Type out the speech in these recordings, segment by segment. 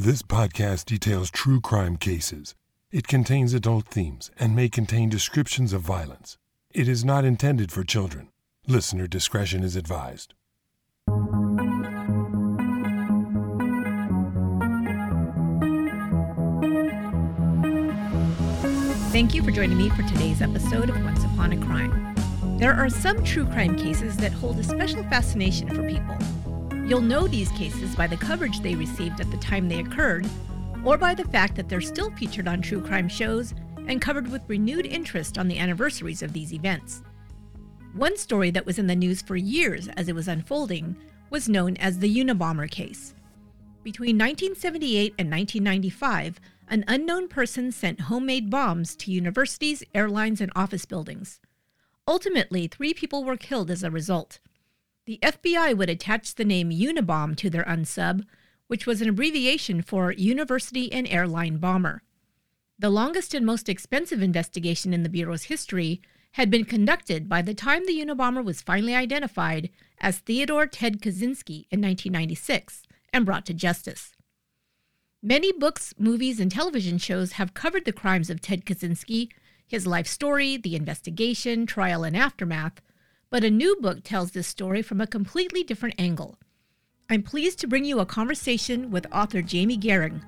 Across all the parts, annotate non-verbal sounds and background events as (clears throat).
This podcast details true crime cases. It contains adult themes and may contain descriptions of violence. It is not intended for children. Listener discretion is advised. Thank you for joining me for today's episode of Once Upon a Crime. There are some true crime cases that hold a special fascination for people. You'll know these cases by the coverage they received at the time they occurred, or by the fact that they're still featured on true crime shows and covered with renewed interest on the anniversaries of these events. One story that was in the news for years as it was unfolding was known as the Unabomber case. Between 1978 and 1995, an unknown person sent homemade bombs to universities, airlines, and office buildings. Ultimately, three people were killed as a result. The FBI would attach the name Unabomb to their unsub, which was an abbreviation for University and Airline Bomber. The longest and most expensive investigation in the Bureau's history had been conducted by the time the Unabomber was finally identified as Theodore Ted Kaczynski in 1996 and brought to justice. Many books, movies, and television shows have covered the crimes of Ted Kaczynski, his life story, the investigation, trial, and aftermath, but a new book tells this story from a completely different angle. I'm pleased to bring you a conversation with author Jamie Gehring.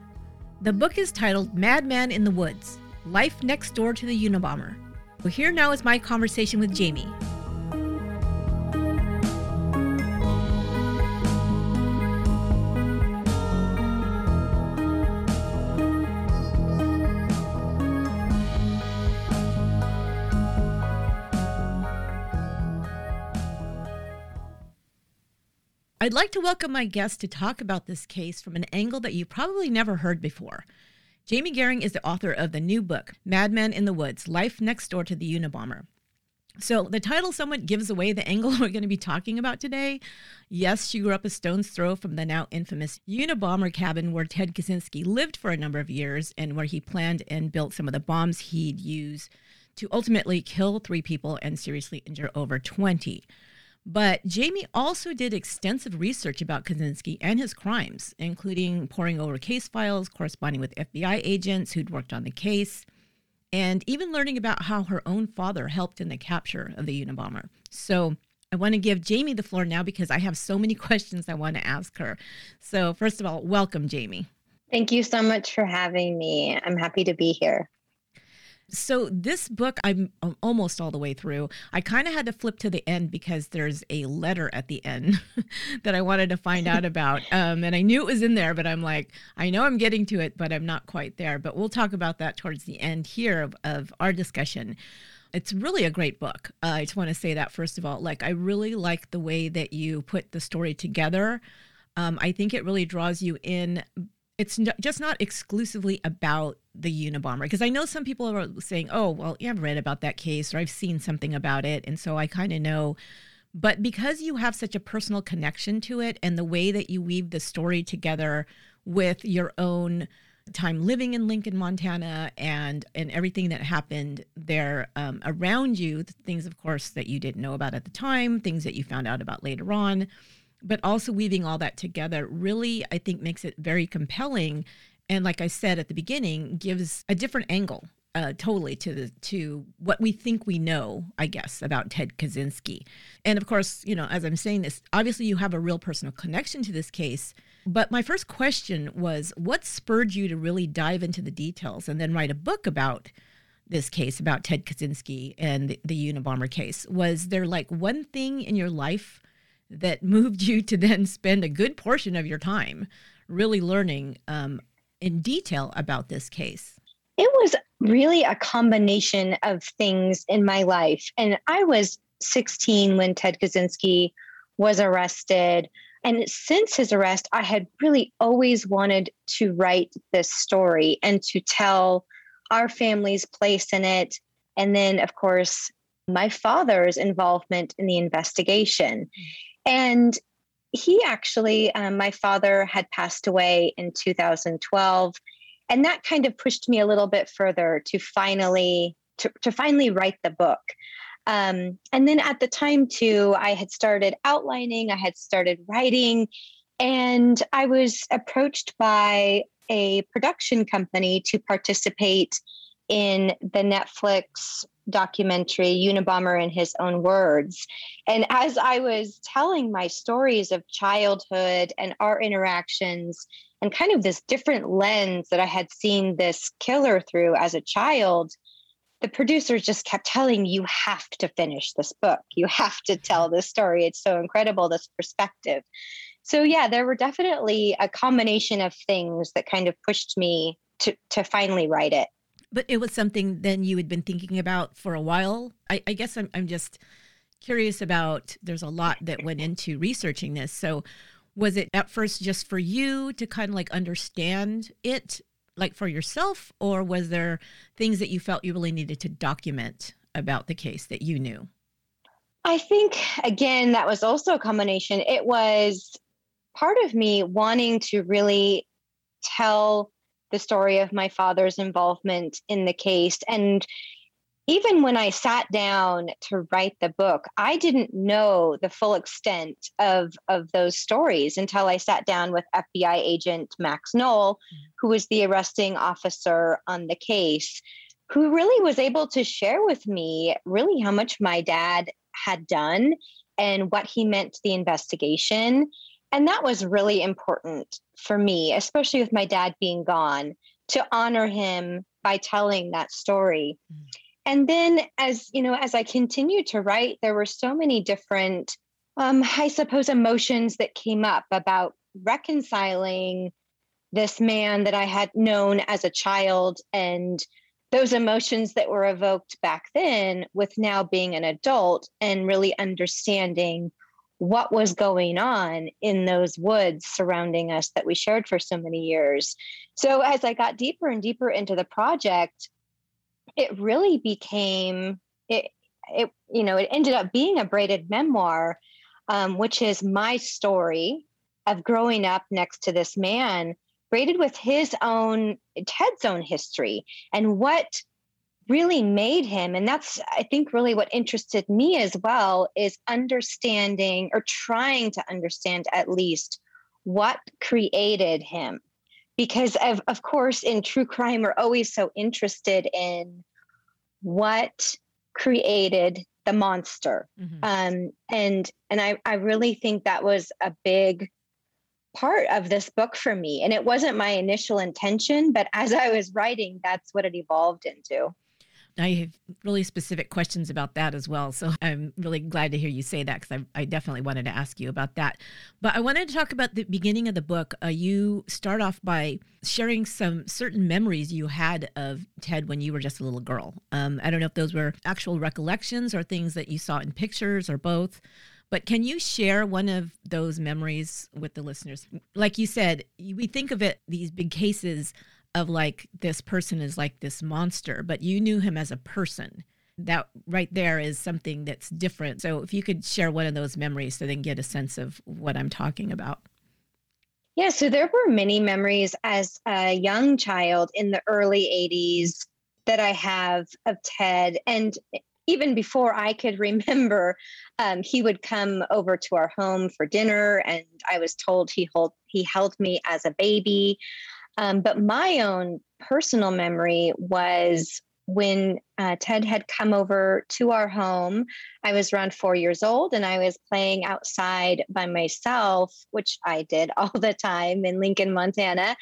The book is titled Madman in the Woods Life Next Door to the Unabomber. Well, here now is my conversation with Jamie. I'd like to welcome my guest to talk about this case from an angle that you probably never heard before. Jamie Gehring is the author of the new book, Madman in the Woods Life Next Door to the Unabomber. So, the title somewhat gives away the angle (laughs) we're going to be talking about today. Yes, she grew up a stone's throw from the now infamous Unabomber cabin where Ted Kaczynski lived for a number of years and where he planned and built some of the bombs he'd use to ultimately kill three people and seriously injure over 20. But Jamie also did extensive research about Kaczynski and his crimes, including poring over case files, corresponding with FBI agents who'd worked on the case, and even learning about how her own father helped in the capture of the Unabomber. So I want to give Jamie the floor now because I have so many (laughs) questions I want to ask her. So, first of all, welcome, Jamie. Thank you so much for having me. I'm happy to be here. So this book, I'm almost all the way through. I kind of had to flip to the end because there's a letter at the end (laughs) that I wanted to find out (laughs) about, um, and I knew it was in there, but I'm like, I know I'm getting to it, but I'm not quite there. But we'll talk about that towards the end here of, of our discussion. It's really a great book. Uh, I just want to say that first of all. Like, I really like the way that you put the story together. Um, I think it really draws you in it's just not exclusively about the Unabomber because I know some people are saying, "Oh, well, yeah, I've read about that case or I've seen something about it," and so I kind of know. But because you have such a personal connection to it, and the way that you weave the story together with your own time living in Lincoln, Montana, and and everything that happened there um, around you, things, of course, that you didn't know about at the time, things that you found out about later on but also weaving all that together really, I think, makes it very compelling. And like I said at the beginning, gives a different angle uh, totally to the to what we think we know, I guess, about Ted Kaczynski. And of course, you know, as I'm saying this, obviously you have a real personal connection to this case. But my first question was, what spurred you to really dive into the details and then write a book about this case about Ted Kaczynski and the, the Unabomber case? Was there like one thing in your life that (laughs) moved you to then spend a good portion of your time really learning um, in detail about this case? It was really a combination of things in my life. And I was 16 when Ted Kaczynski was arrested. And since his arrest, I had really always wanted to write this story and to tell our family's place in it. And then, of course, my father's involvement in the investigation. And he actually, um, my father had passed away in 2012. And that kind of pushed me a little bit further to finally to, to finally write the book. Um, and then at the time too, I had started outlining, I had started writing, and I was approached by a production company to participate in the Netflix documentary Unabomber in his own words. And as I was telling my stories of childhood and our interactions and kind of this different lens that I had seen this killer through as a child, the producers just kept telling you have to finish this book. You have to tell this story. It's so incredible, this perspective. So yeah, there were definitely a combination of things that kind of pushed me to to finally write it. But it was something then you had been thinking about for a while. I, I guess I'm I'm just curious about there's a lot that went into researching this. So was it at first just for you to kind of like understand it like for yourself or was there things that you felt you really needed to document about the case that you knew i think again that was also a combination it was part of me wanting to really tell the story of my father's involvement in the case and even when I sat down to write the book, I didn't know the full extent of, of those stories until I sat down with FBI agent Max Noel, mm-hmm. who was the arresting officer on the case, who really was able to share with me really how much my dad had done and what he meant to the investigation. And that was really important for me, especially with my dad being gone, to honor him by telling that story. Mm-hmm and then as you know as i continued to write there were so many different um, i suppose emotions that came up about reconciling this man that i had known as a child and those emotions that were evoked back then with now being an adult and really understanding what was going on in those woods surrounding us that we shared for so many years. So, as I got deeper and deeper into the project, it really became it it you know it ended up being a braided memoir um, which is my story of growing up next to this man braided with his own ted's own history and what really made him. And that's i think really what interested me as well is understanding or trying to understand at least what created him. Because of, of course in true crime we're always so interested in what created the monster. Mm-hmm. um, and and I, I really think that was a big part of this book for me. And it wasn't my initial intention but as i was writing that's what it evolved into I have really specific questions about that as well. So I'm really glad to hear you say that because I, I, definitely wanted to ask you about that. But I wanted to talk about the beginning of the book. Uh, you start off by sharing some certain memories you had of Ted when you were just a little girl. Um, I don't know if those were actual recollections or things that you saw in pictures or both. But can you share one of those memories with the listeners? Like you said, we think of it, these big cases of like this person is like this monster, but you knew him as a person. That right there is something that's different. So if you could share one of those memories so they can get a sense of what I'm talking about. Yeah, so there were many memories as a young child in the early 80s that I have of Ted. And even before I could remember, um, he would come over to our home for dinner, and I was told he hold he held me as a baby. Um, but my own personal memory was when uh, Ted had come over to our home. I was around four years old and I was playing outside by myself, which I did (laughs) all the time in Lincoln, Montana.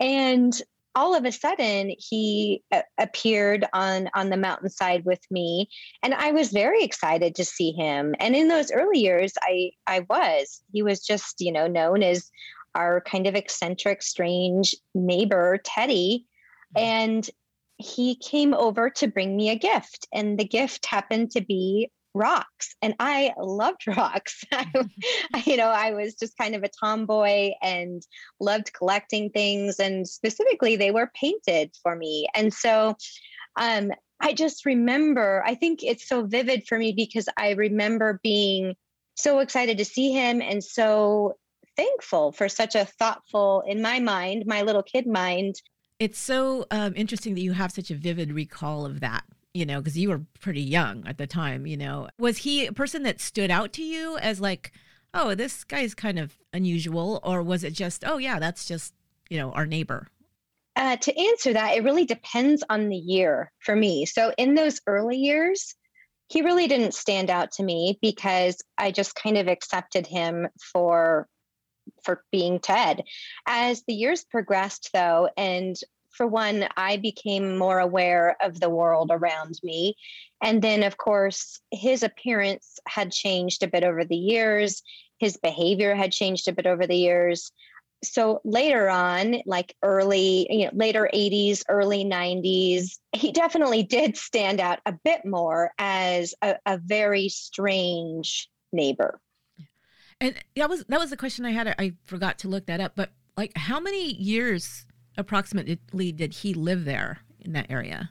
And all of a sudden he uh, appeared on on the mountainside with me and i was very excited to see him and in those early years i i was he was just you know known as our kind of eccentric, strange neighbor, Teddy. Mm-hmm. And he came over to bring me a gift. And the gift happened to be rocks. And I loved (laughs) rocks. I, (laughs) you know, I was just kind of a tomboy and loved collecting things. And specifically, they were painted for me. And so, um, I just remember, I think it's so vivid for me because I remember being so excited to see him and so thankful for such a thoughtful, in my mind, my little kid mind. It's so um, interesting that you have such a vivid recall of that you know, because you were pretty young at the time, you know. Was he a person that stood out to you as like, oh, this guy's kind of unusual? Or was it just, oh, yeah, that's just, you know, our neighbor? uh, to answer that, it really depends on the year for me. So in those early years, he really didn't stand out to me because I just kind of accepted him for for being Ted. As the years progressed though and for one, I became more aware of the world around me. And then, of course, his appearance had changed a bit over the years. His behavior had changed a bit over the years so later on like early you know later 80s early 90s he definitely did stand out a bit more as a, a very strange neighbor and that was that was the question i had i forgot to look that up but like how many years approximately did he live there in that area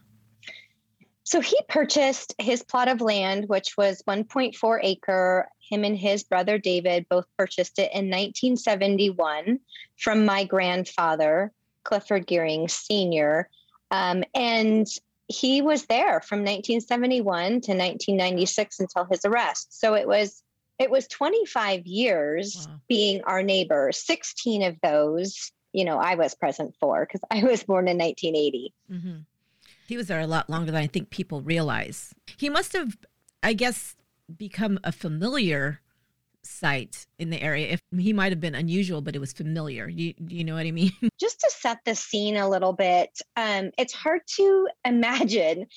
so he purchased his plot of land, which was 1.4 acre. Him and his brother David both purchased it in 1971 from my grandfather, Clifford Gehring Sr. Um, and he was there from 1971 to 1996 until his arrest. So it was it was 25 years wow. being our neighbor. 16 of those, you know, I was present for because I was born in 1980. Mm-hmm. He was there a lot longer than I think people realize. He must have, I guess, become a familiar sight in the area. If he might have been unusual, but it was familiar. You, you know what I mean? Just to set the scene a little bit, um, it's hard to (laughs) imagine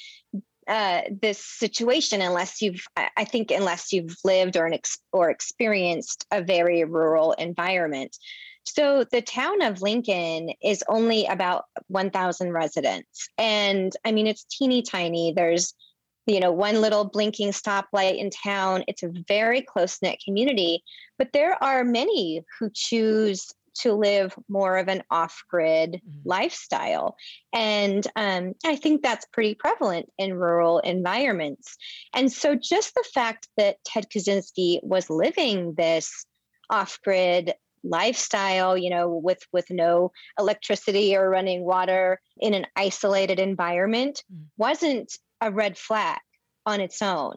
uh, this situation unless you've, I think, unless you've lived or an ex- or experienced a very rural environment. So the town of Lincoln is only about 1,000 residents. And I mean, it's teeny tiny. There's, you know, one little blinking stoplight in town. It's a very close knit community. But there are many who choose to live more of an off grid mm-hmm. lifestyle. And um, I think that's pretty prevalent in rural environments. And so just the fact that Ted Kaczynski was living this off grid lifestyle you know with with no electricity or running water in an isolated environment mm. wasn't a red flag on its own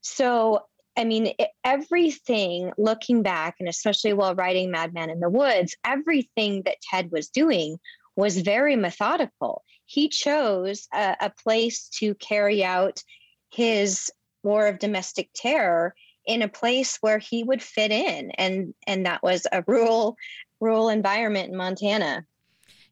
so i mean it, everything looking back and especially while writing madman in the woods everything that ted was doing was very methodical he chose a, a place to carry out his war of domestic terror in a place where he would fit in and and that was a rural rural environment in Montana.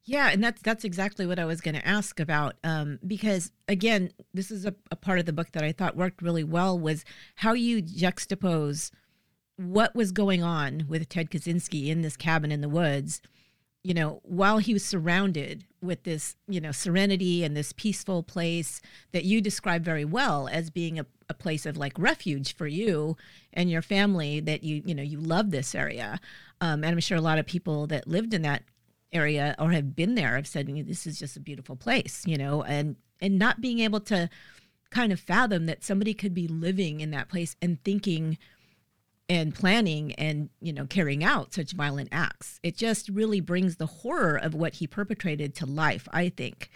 Yeah, and that's that's exactly what I was going to ask about um, because again, this is a, a part of the book that I thought worked really well was how you juxtapose what was going on with Ted Kaczynski in this cabin in the woods you know, while he was surrounded with this, you know, serenity and this peaceful place that you describe very well as being a, a place of like refuge for you and your family, that you, you know, you love this area. Um, and I'm sure a lot of people that lived in that area or have been there have said, this is just a beautiful place, you know, and, and not being able to kind of fathom that somebody could be living in that place and thinking, and planning and you know carrying out such violent acts. It just really brings the horror of what he perpetrated to life i think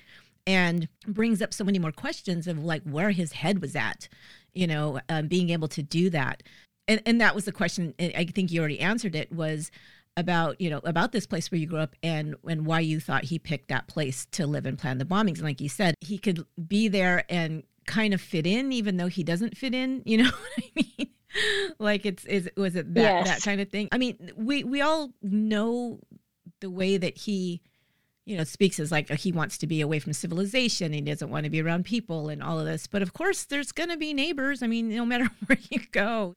and brings up so many more questions of like where his head was at you know um, being able to do that. And and that was the question i think you already answered it was about you know about this place where you grew up and and why you thought he picked that place to live and plan the bombings. And like you said he could be there and kind of fit in even though he doesn't fit in (laughs) you know what i mean? Like it's is was it that yes. that kind of thing? I mean we we all know the way that he you know speaks as like he wants to be away from civilization he doesn't want to be around people and all of this. But of course there's going to be neighbors. I mean no matter (laughs) where you go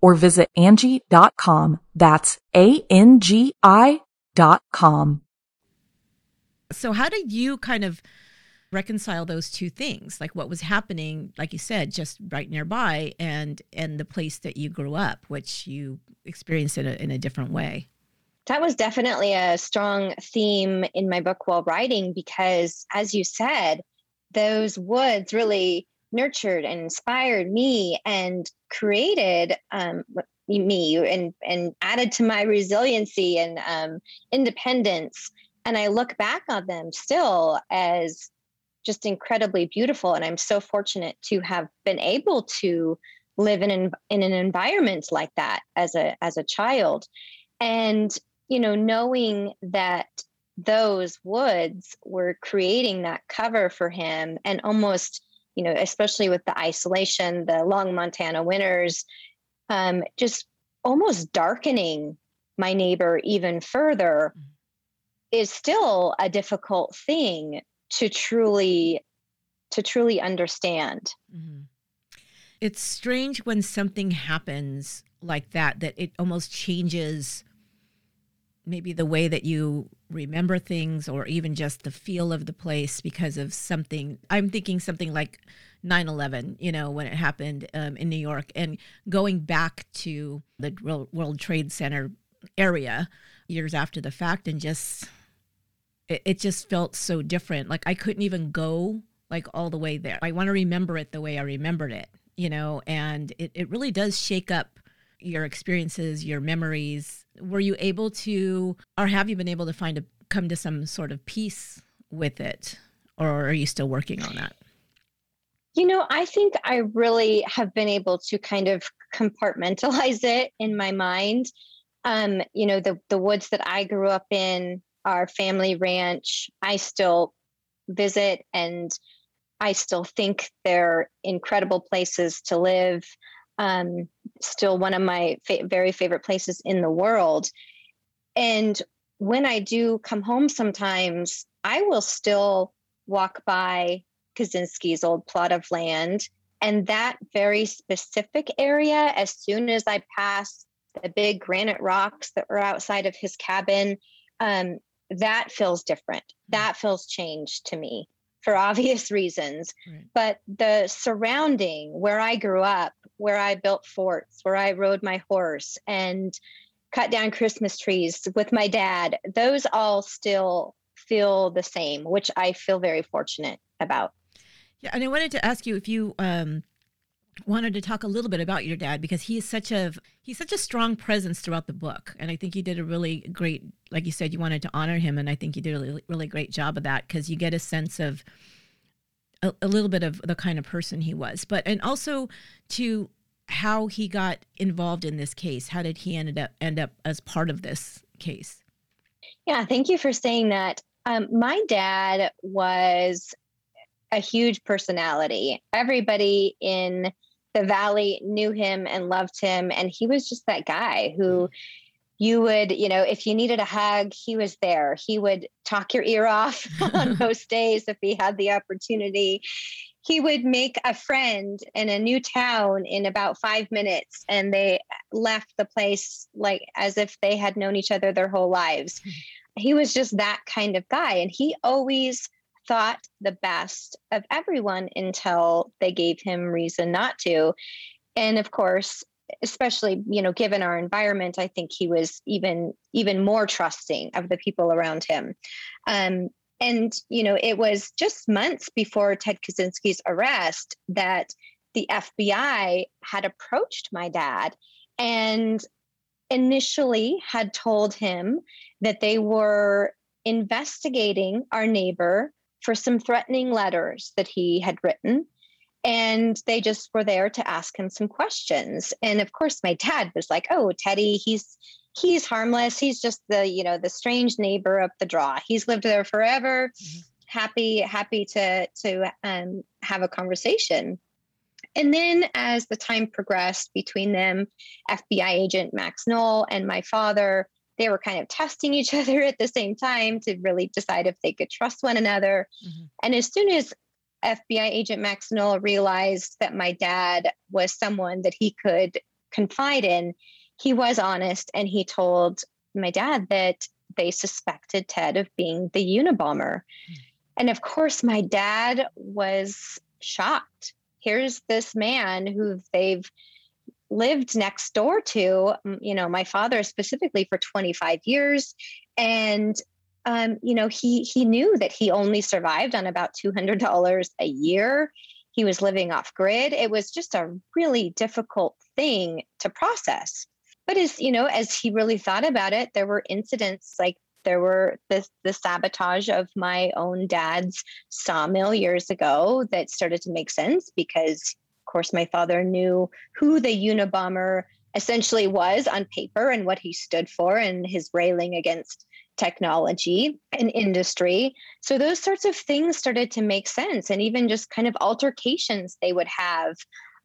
or visit Angi.com. That's A-N-G-I dot com. So, how did you kind of reconcile those two things, like what was happening, like you said, just right nearby, and and the place that you grew up, which you experienced in a, in a different way? That was definitely a strong theme in my book while writing, because as you said, those woods really nurtured and inspired me and created um, me and and added to my resiliency and um, independence and I look back on them still as just incredibly beautiful. And I'm so fortunate to have been able to live in an, in an environment like that as a as a child. And you know, knowing that those woods were creating that cover for him and almost you know especially with the isolation the long montana winters um, just almost darkening my neighbor even further mm-hmm is still a difficult thing to truly to truly understand. Mm-hmm. It's strange when something happens like that that it almost changes maybe the way that you remember things or even just the feel of the place because of something i'm thinking something like 9-11 you know when it happened um, in new york and going back to the world trade center area years after the fact and just it, it just felt so different. Like I couldn't even go like all the way there. I want to remember it the way I remembered it, you know, and it, it really does shake up your experiences, your memories. Were you able to, or have you been able to find a come to some sort of peace with it, or are you still working on that? You know, I think I really have been able to kind of compartmentalize it in my mind. Um, you know, the the woods that I grew up in, our family ranch. I still visit and I still think they're incredible places to live. Um, still one of my fa- very favorite places in the world. And when I do come home sometimes, I will still walk by Kaczynski's old plot of land. And that very specific area, as soon as I pass the big granite rocks that were outside of his cabin, um, that feels different. Hmm. That feels changed to me for obvious reasons. Right. But the surrounding where I grew up, where I built forts, where I rode my horse and cut down Christmas trees with my dad, those all still feel the same, which I feel very fortunate about. Yeah, and I wanted to ask you if you um, wanted to talk a little bit about your dad because he is such a he's such a strong presence throughout the book. And i think you did a really great like you said you wanted to honor him. And i think you did a really, really great job of that because you get a sense of a, a, little bit of the kind of person he was. But and also to how he got involved in this case how did he end up end up as part of this case? Yeah thank you for saying that. Um, my dad was a huge personality. Everybody in the valley knew him and loved him and he was just that guy who mm-hmm. you would you know if you needed a hug he was there he would talk your ear off (laughs) on (laughs) most days if he had the opportunity he would make a friend in a new town in about five minutes and they left the place like as if they had known each other their whole lives mm-hmm. he was just that kind of guy and he always thought the best of everyone until they gave him reason not to. And of course, especially you know given our environment i think he was even even more trusting of the people around him um, and you know it was just months before ted kaczynski's arrest that the fbi had approached my dad and initially had told him that they were investigating our neighbor for some threatening letters that he had written. And they just were there to ask him some questions. And of course, my dad was like, Oh, Teddy, he's he's harmless. He's just the, you know, the strange neighbor up the draw. He's lived there forever. Mm-hmm. Happy, happy to to um, have a conversation. And then as the time progressed between them, FBI agent Max Noel and my father, they were kind of testing each (laughs) other at the same time to really decide if they could trust one another. Mm-hmm. And as soon as FBI agent Max Noel realized that my dad was someone that he could confide in, he was honest and he told my dad that they suspected Ted of being the Unabomber. Mm. And of course, my dad was shocked. Here's this man who they've lived next door to, you know, my father specifically for 25 years. And um, you know, he he knew that he only survived on about $200 a year. He was living off grid. It was just a really difficult thing to process. But as you know, as he really thought about it, there were incidents like there were the, the sabotage of my own dad's sawmill years ago that started to make sense because course my father knew who the unabomber essentially was on paper and what he stood for and his railing against technology and industry. So those sorts of things started to make sense. And even just kind of altercations they would have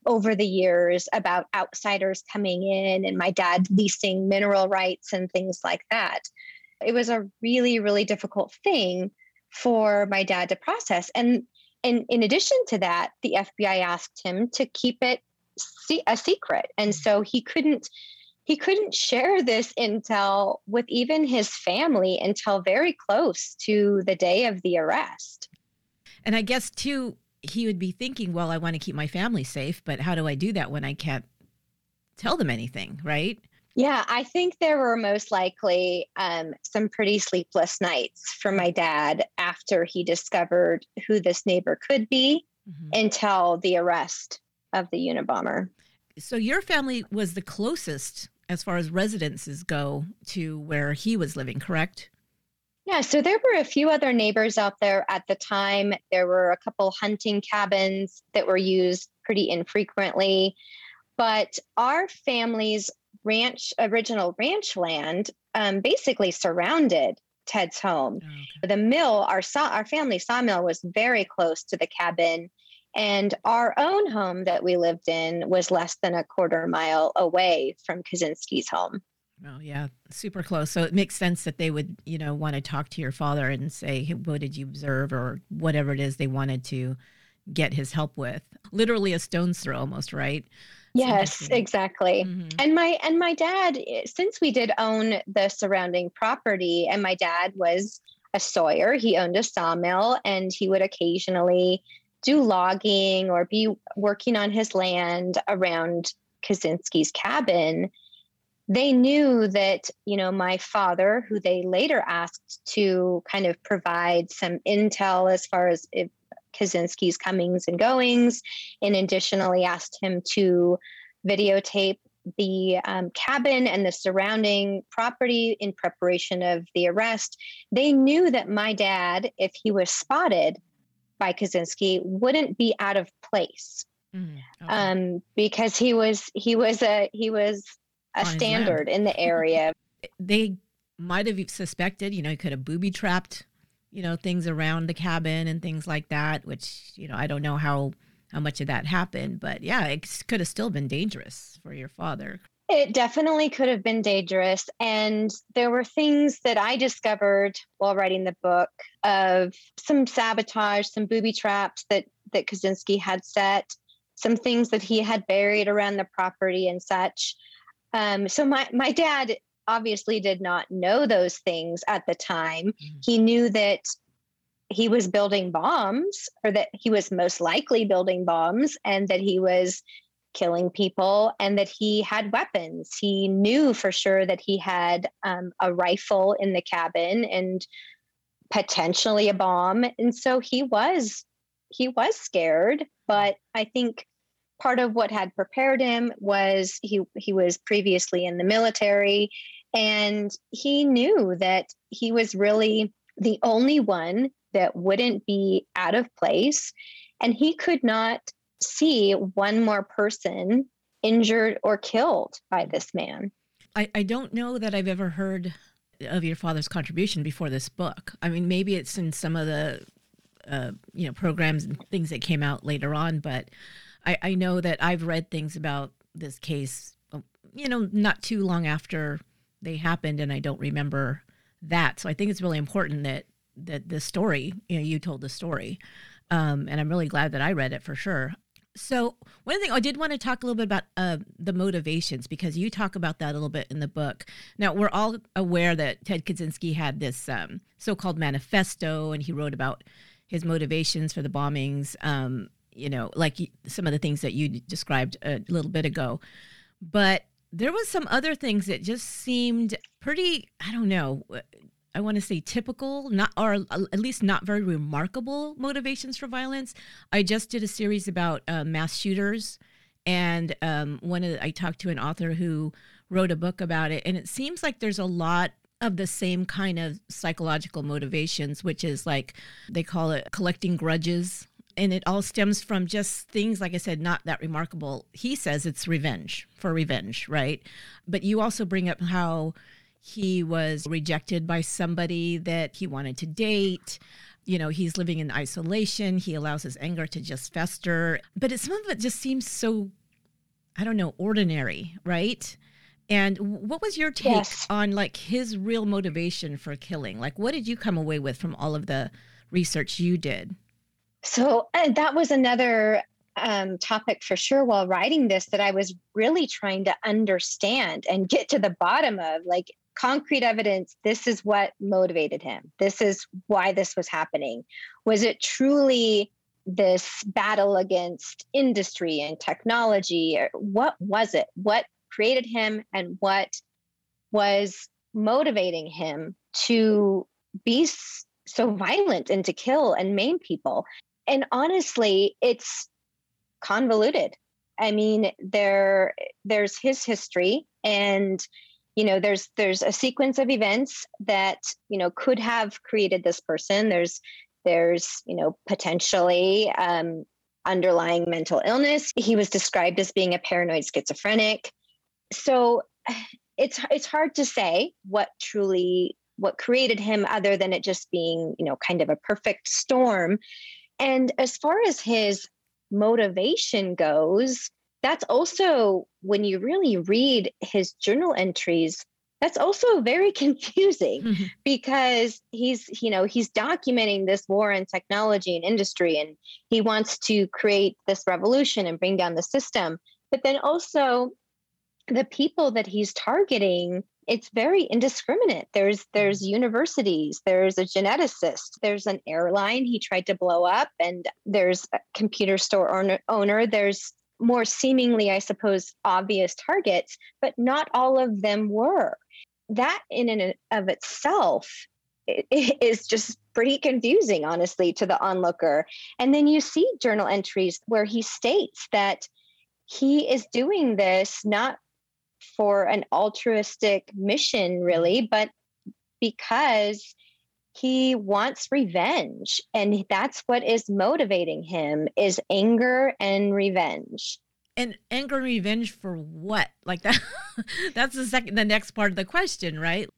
over the years about outsiders coming in and my dad leasing mineral rights and things like that. It was a really, really difficult thing for my dad to process. And, and in addition to that, the FBI asked him to keep it a secret. And so he couldn't he couldn't share this intel with even his family until very close to the day of the arrest. And I guess too he would be thinking, well, I want to keep my family safe, but how do I do that when I can't tell them anything, right? Yeah, I think there were most likely um, some pretty sleepless nights for my dad after he discovered who this neighbor could be mm-hmm. until the arrest of the Unabomber. So your family was the closest as far as residences go to where he was living, correct? Yeah, so there were a few other neighbors out there at the time. There were a couple hunting cabins that were used pretty infrequently. But our family's ranch, original ranch land, um, basically surrounded Ted's home. Oh, okay. The mill, our saw, our family sawmill, was very close to the cabin, and our own home that we lived in was less than a quarter mile away from Kaczynski's home. Oh yeah, super close. So it makes sense that they would, you know, want to talk to your father and say, hey, "What did you observe?" or whatever it is they wanted to get his help with. Literally a stone's throw, almost, right? Yes, exactly. Mm-hmm. And my and my dad, since we did own the surrounding property, and my dad was a sawyer, he owned a sawmill, and he would occasionally do logging or be working on his land around Kaczynski's cabin they knew that you know my father who they later asked to kind of provide some intel as far as if kaczynski's comings and goings and additionally asked him to videotape the um, cabin and the surrounding property in preparation of the arrest they knew that my dad if he was spotted by kaczynski wouldn't be out of place mm, okay. um, because he was he was a he was a standard in the area. They might have suspected, you know, he could have booby trapped, you know, things around the cabin and things like that, which, you know, I don't know how how much of that happened, but yeah, it could have still been dangerous for your father. It definitely could have been dangerous. And there were things that I discovered while writing the book of some sabotage, some booby traps that, that Kaczynski had set, some things that he had buried around the property and such. Um, so my my dad obviously did not know those things at the time. Mm-hmm. He knew that he was building bombs, or that he was most likely building bombs, and that he was killing people, and that he had weapons. He knew for sure that he had um, a rifle in the cabin and potentially a bomb, and so he was he was scared. But I think part of what had prepared him was he he was previously in the military and he knew that he was really the only one that wouldn't be out of place and he could not see one more person injured or killed by this man I, I don't know that I've ever heard of your father's contribution before this book. I mean, maybe it's in some of the uh, you know programs and things that came out later on, but I, I know that I've read things about this case, you know, not too long after they happened, and I don't remember that. So I think it's really important that that the story, you know, you told the story, um, and I'm really glad that I read it for sure. So one thing I did want to talk a little bit about uh, the motivations because you talk about that a little bit in the book. Now we're all aware that Ted Kaczynski had this um, so-called manifesto, and he wrote about his motivations for the bombings. Um, you know, like some of the things that you described a little bit ago, but there was some other things that just seemed pretty. I don't know. I want to say typical, not or at least not very remarkable motivations for violence. I just did a series about uh, mass shooters, and um, one of the, I talked to an author who wrote a book about it, and it seems like there's a lot of the same kind of psychological motivations, which is like they call it collecting grudges. And it all stems from just things, like I said, not that remarkable. He says it's revenge for revenge, right? But you also bring up how he was rejected by somebody that he wanted to date. You know, he's living in isolation. He allows his anger to just fester. But it, some of it just seems so, I don't know, ordinary, right? And what was your take yes. on like his real motivation for killing? Like, what did you come away with from all of the research you did? So that was another um, topic for sure while writing this that I was really trying to understand and get to the bottom of. Like, concrete evidence this is what motivated him. This is why this was happening. Was it truly this battle against industry and technology what was it? What created him and what was motivating him to be so violent and to kill and maim people and honestly it's convoluted. I mean there there's his history and you know there's there's a sequence of events that you know could have created this person. There's there's you know potentially um, underlying mental illness. He was described as being a paranoid schizophrenic. So it's it's hard to say what truly what created him other than it just being you know kind of a perfect storm and as far as his motivation goes that's also when you really read his journal entries that's also very (laughs) confusing mm-hmm. because he's you know he's documenting this war in technology and industry and he wants to create this revolution and bring down the system but then also the people that he's targeting it's very indiscriminate there's there's mm-hmm. universities there's a geneticist there's an airline he tried to blow up and there's a computer store owner, owner there's more seemingly, I suppose, obvious targets, but not all of them were. That, in and of itself, is just pretty confusing, honestly, to the onlooker. And then you see journal entries where he states that he is doing this not for an altruistic mission, really, but because he wants revenge and that's what is motivating him is anger and revenge. And anger and revenge for what? Like (laughs) that that's the second the next part of the question right?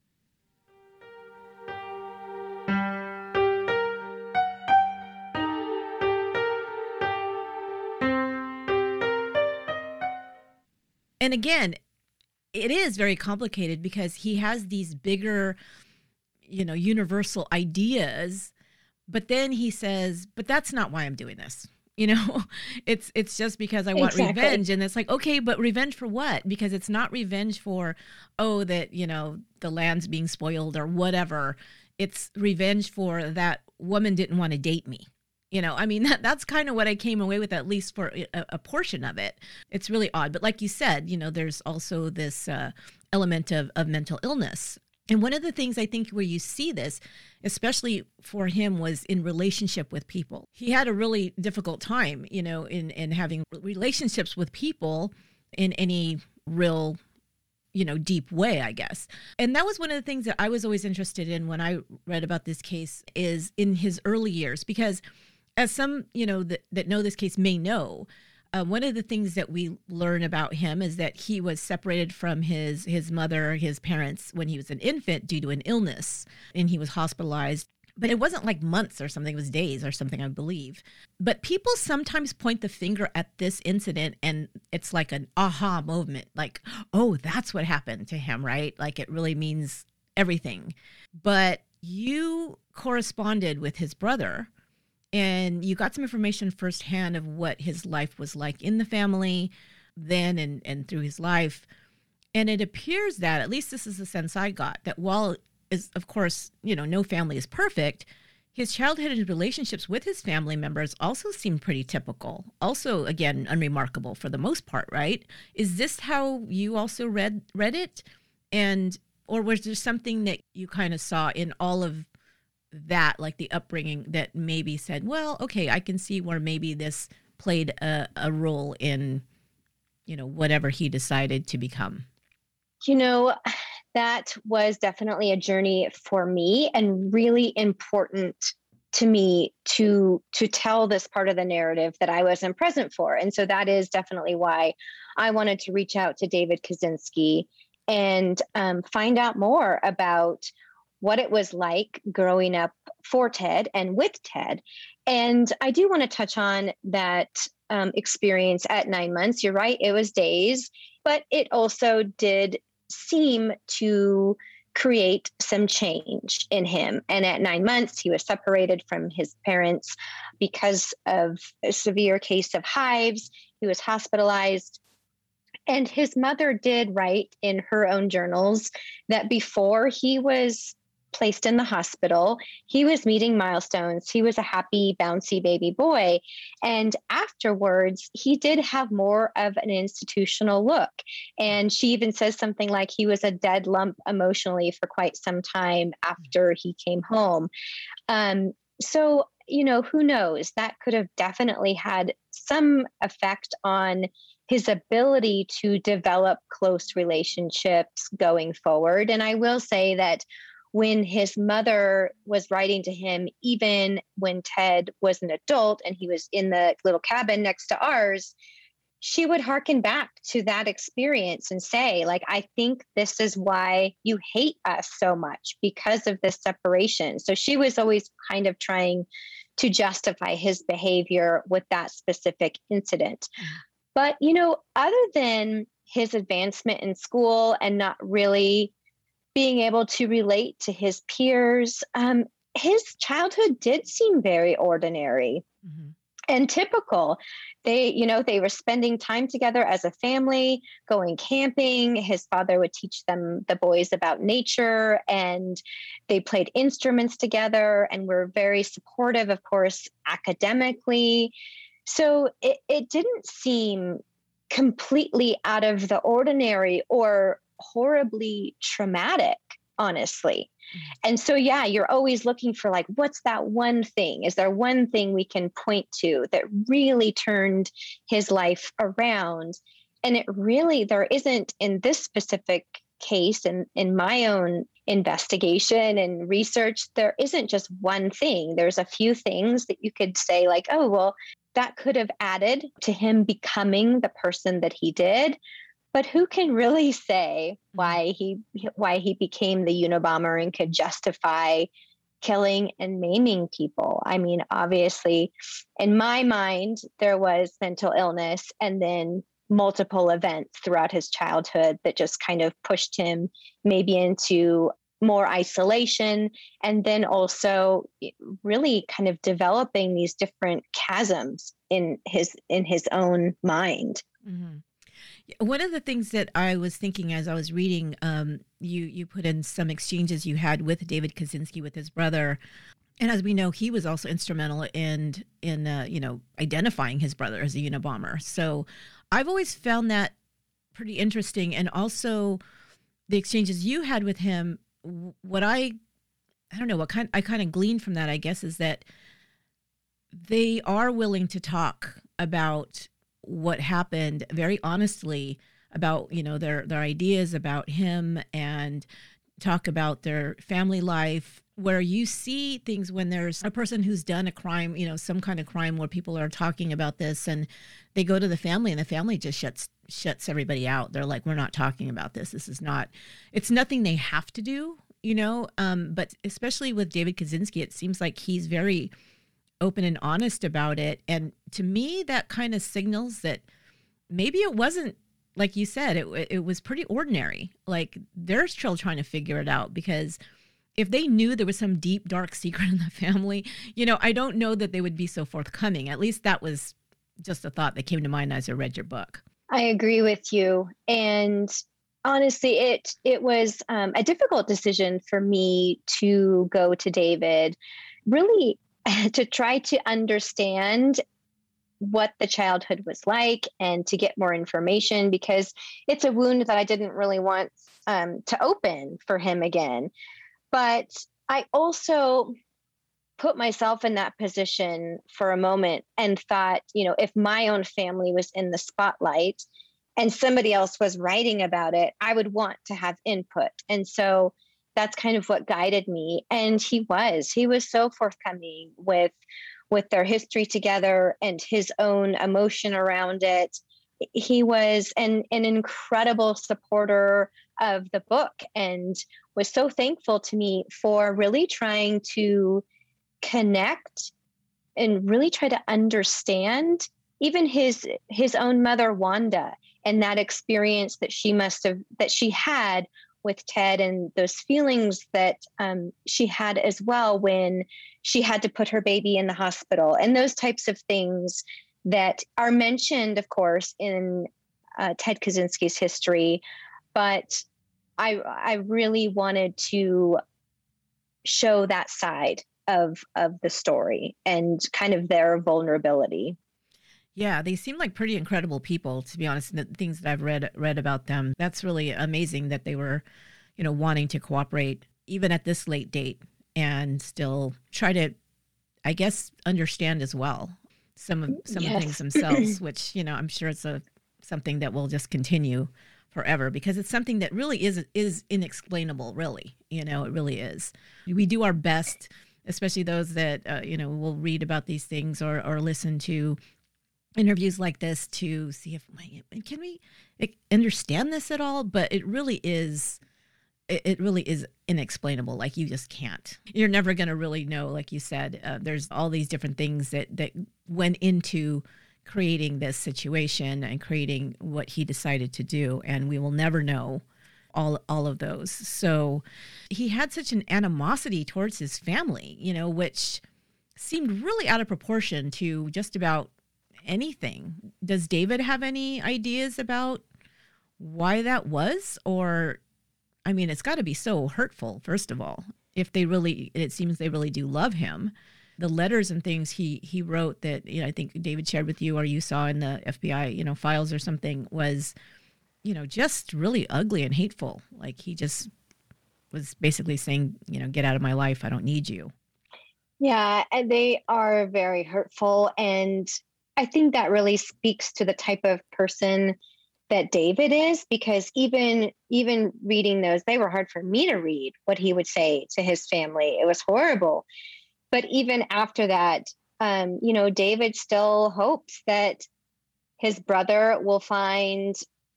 And again it is very complicated because he has these bigger you know, universal ideas. But then he says, but that's not why I'm doing this. (laughs) You know, it's it's just because I want exactly. revenge. And it's like, okay, but revenge for what? Because it's not revenge for, oh, that, you know, the land's being spoiled or whatever. It's revenge for that woman didn't want to date me you know i mean (laughs) that, that's kind of what i came away with at least for a, a, portion of it it's really odd but like you said you know there's also this uh, element of, of mental illness and one of the things I think where you see this, especially for him, was in relationship with people. He had a really difficult time, you know, in, in having relationships with people in any real, you know, deep way, I guess. And that was one of the things that I was always interested in when I read about this case is in his early years, because as some, you know, that, that know this case may know, uh, one of the things that we learn about him is that he was separated from his his mother, his parents, when he was an infant due to an illness, and he was hospitalized. But it wasn't like months or something; it was days or something, I believe. But people sometimes point the finger at this incident, and it's like an aha moment, like, "Oh, that's what happened to him," right? Like it really means everything. But you corresponded with his brother and you got some information firsthand of what his life was like in the family then and, and through his life. And it appears that, at least this is the sense I got, that while is of course, you know, no family is perfect, his childhood and relationships with his family members also seem pretty typical. Also, again, unremarkable for the most part, right? Is this how you also read read it? And or was there something that you kind of saw in all of that, like the upbringing, that maybe said, well, okay, I can see where maybe this played a, a role in, you know, whatever he decided to become? You know, that was definitely a journey for me and really important to me to to tell this part of the narrative that I wasn't present for. And so that is definitely why I wanted to reach out to David Kaczynski and um, find out more about what it was like growing up for Ted and with Ted. And I do want to touch on that um, experience at nine months. You're right, it was days, but it also did seem to create some change in him. And at nine months, he was separated from his parents because of a severe case of hives. He was hospitalized. And his mother did write in her own journals that before he was placed in the hospital. He was meeting milestones. He was a happy, bouncy baby boy. And afterwards, he did have more of an institutional look. And she even says something like he was a dead lump emotionally for quite some time after he came home. Um, so, you know, who knows? That could have definitely had some effect on his ability to develop close relationships going forward. And I will say that when his mother was writing to him, even when Ted was an adult and he was in the little cabin next to ours, she would hearken back to that experience and say, like, I think this is why you hate us so much because of this separation. So she was always kind of trying to justify his behavior with that specific incident. Mm. But, you know, other than his advancement in school and not really being able to relate to his peers. Um, his childhood did seem very ordinary mm-hmm. and typical. They, you know, they were spending time together as a family, going camping. His father would teach them, the boys, about nature, and they played instruments together and were very supportive, of course, academically. So it, it didn't seem completely out of the ordinary or horribly traumatic, honestly. Mm-hmm. And so, yeah, you're always looking for like, what's that one thing? Is there one thing we can point to that really turned his life around? And it really, there isn't in this specific case and in, in my own investigation and research, there isn't just one thing. There's a few things that you could say, like, oh, well, that could have added to him becoming the person that he did but who can really say mm-hmm. why he why he became the Unabomber and could justify killing and maiming people? I mean, obviously, in my mind, there was mental illness and then multiple events throughout his childhood that just kind of pushed him maybe into more isolation and then also really kind of developing these different chasms in his in his own mind mm-hmm. One of the things that I was thinking as I was reading, um, you you put in some exchanges you had with David Kaczynski with his brother, and as we know, he was also instrumental in in uh, you know identifying his brother as a Unabomber. So I've always found that pretty interesting, and also the exchanges you had with him. What I I don't know what kind I kind of gleaned from that, I guess, is that they are willing to talk about what happened very honestly about you know their their ideas about him and talk about their family life where you see things when there's a person who's done a crime, you know, some kind of crime where people are talking about this and they go to the family and the family just shuts shuts everybody out. They're like, we're not talking about this. This is not, it's nothing they have to do, you know. Um, but especially with David Kaczynski, it seems like he's very open and honest about it. And to me, that kind of signals that maybe it wasn't like you said, it it was pretty ordinary. Like they're still trying to figure it out because if they knew there was some deep dark (laughs) secret in the family, you know, I don't know that they would be so forthcoming. At least that was just a thought that came to mind as I read your book. I agree with you. And honestly, it it was um, a difficult decision for me to go to David, really (laughs) to try to understand what the childhood was like and to get more information because it's a wound that I didn't really want um, to open for him again. But I also put myself in that position for a moment and thought, you know, if my own family was in the spotlight and somebody else was writing about it, I would want to have input. And so that's kind of what guided me. And he was, he was so forthcoming with with their history together and his own emotion around it. He was an, an incredible supporter of the book and was so thankful to me for really trying to connect and really try to understand even his his own mother Wanda and that experience that she must have that she had with Ted and those feelings that um, she had as well when she had to put her baby in the hospital and those types of things that are mentioned, of course, in uh, Ted Kaczynski's history. But I, I really wanted to show that side of of the story and kind of their vulnerability. Yeah, they seem like pretty incredible people, to be honest. The things that I've read read about them, that's really amazing that they were, you know, wanting to cooperate even at this late date and still try to, I guess, understand as well some of some yes. of things themselves. (clears throat) which you know, I'm sure it's a something that will just continue forever because it's something that really is is inexplainable. Really, you know, it really is. We do our best especially those that uh, you know will read about these things or or listen to interviews like this to see if can we understand this at all? But it really is it really is inexplainable. Like you just can't. You're never going to really know like you said uh, there's all these different things that that went into creating this situation and creating what he decided to do and we will never know all all of those. So he had such an animosity towards his family you know which seemed really out of proportion to just about anything. Does David have any ideas about why that was? Or, I mean, it's got to be so hurtful, first of all, if they really, it seems they really do love him. The letters and things he he wrote that you know I think David shared with you or you saw in the FBI you know files or something was you know just really ugly and hateful like he just was basically saying you know get out of my life I don't need you yeah, and they are very hurtful. And I think that really speaks to the type of person that David is because even even reading those they were hard for me to read what he would say to his family. It was horrible. But even after that um, you know David still hopes that his brother will find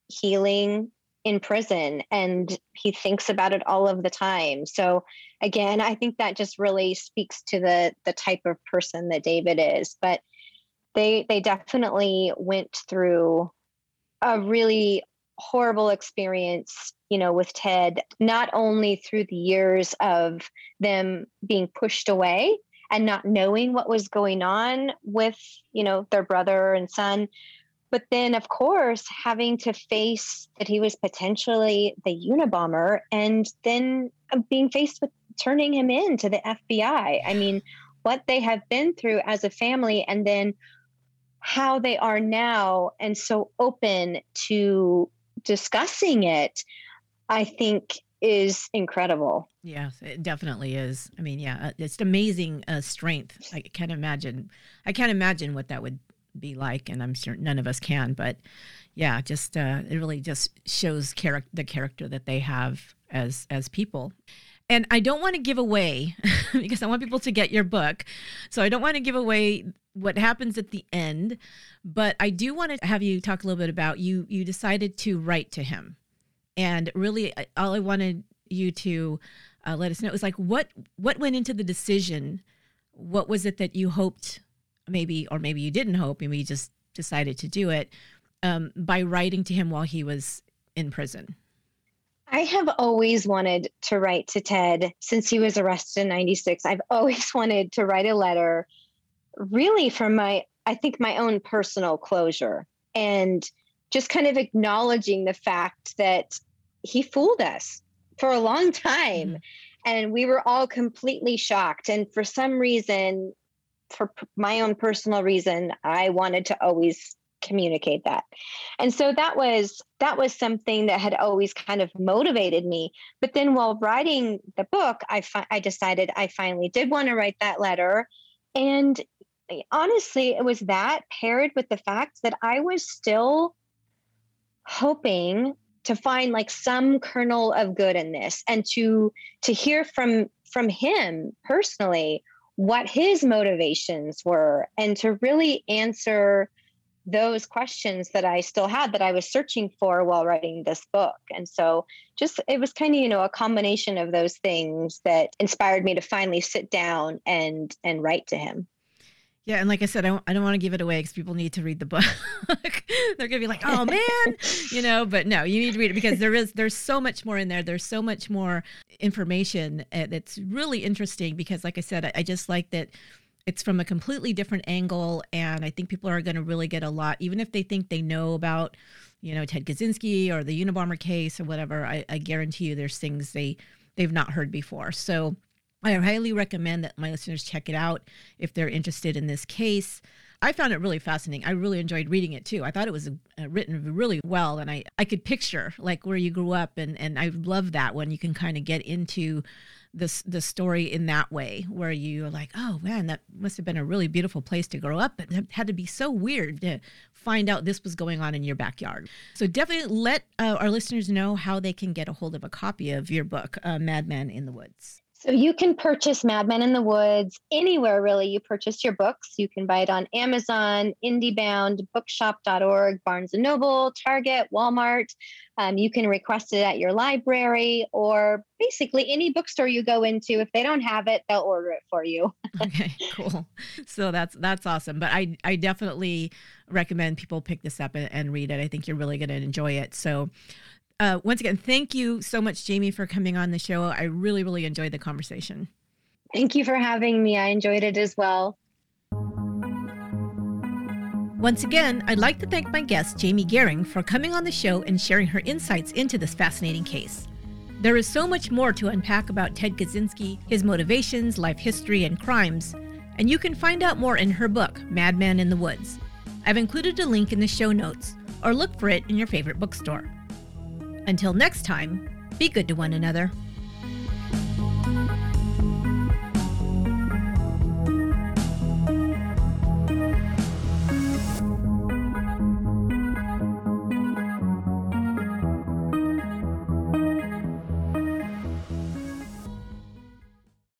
healing in prison and he thinks about it all of the time. So again i think that just really speaks to the the type of person that david is. But they they definitely went through a really horrible experience you know with ted not only through the years of them being pushed away and not knowing what was going on with you know their brother and son but then of course having to face that he was potentially the unabomber and then uh, being faced with turning him in to the fbi i mean what they have been through as a family and then how they are now and so open to discussing it, I think is incredible. Yes, it definitely is. I mean, yeah, uh, it's amazing uh, strength. I can't imagine. I can't imagine what that would be like, and I'm sure none of us can. But yeah, just uh, it really just shows character the character that they have as as people. And I don't want to give away (laughs) because I want people to get your book. So I don't want to give away what happens at the end, but I do want to have you talk a little bit about you you decided to write to him. And really all I wanted you to uh, let us know is like what what went into the decision? What was it that you hoped maybe or maybe you didn't hope and we just decided to do it um, by writing to him while he was in prison? I have always wanted to write to Ted since he was arrested in 96. I've always (laughs) wanted to write a letter really for my I think my own personal closure and just kind of acknowledging the fact that he fooled us for a long time mm-hmm. and we were all completely shocked and for some reason for my own personal reason I wanted to always communicate that. And so that was that was something that had always kind of motivated me. But then while writing the book i fi- i decided i finally did want to write that letter. And honestly it was that paired with the fact that i was still hoping to find like some kernel of good in this and to to hear from from him personally what his motivations were and to really answer those questions that I still had that I was searching for while writing this book. And so just it was kind of, you know, a combination of those things that inspired me to finally sit down and and write to him. Yeah, and like I said, I don't, I don't want to give it away because people need to read the book. (laughs) They're gonna be like, "Oh man," (laughs) you know. But no, you need to read it because there is there's so much more in there. There's so much more information uh, that's really interesting. Because, like I said, I, I just like that it's from a completely different angle and i think people are going to really get a lot even if they think they know about you know ted kaczynski or the unabomber case or whatever I, I guarantee you there's things they they've not heard before so i highly recommend that my listeners check it out if they're interested in this case I found it really fascinating. I really enjoyed reading it too. I thought it was uh, written really well, and I, I could picture like where you grew up, and, and I love that when you can kind of get into this the story in that way where you're like oh man that must have been a really beautiful place to grow up but it had to be so weird to find out this was going on in your backyard. So definitely let uh, our listeners know how they can get a hold of a copy of your book uh, madman in the woods so you can purchase Madman in the Woods anywhere really you purchase your books. You can buy it on Amazon, IndieBound, Bookshop.org, Barnes and Noble, Target, Walmart. Um, you can request it at your library or basically any bookstore you go into. If they don't have it, they'll order it for you. (laughs) okay, cool. So that's that's awesome. But I I definitely recommend people pick this up and, and read it. I think you're really going to enjoy it. So uh, once again, thank you so much, Jamie, for coming on the show. I really, really enjoyed the conversation. Thank you for having me. I enjoyed it as well. Once again, I'd like to thank my guest, Jamie Gehring, for coming on the show and sharing her insights into this fascinating case. There is so much more to unpack about Ted Kaczynski, his motivations, life history, and crimes, and you can find out more in her book, Madman in the Woods. I've included a link in the show notes, or look for it in your favorite bookstore. Until next time, be good to one another.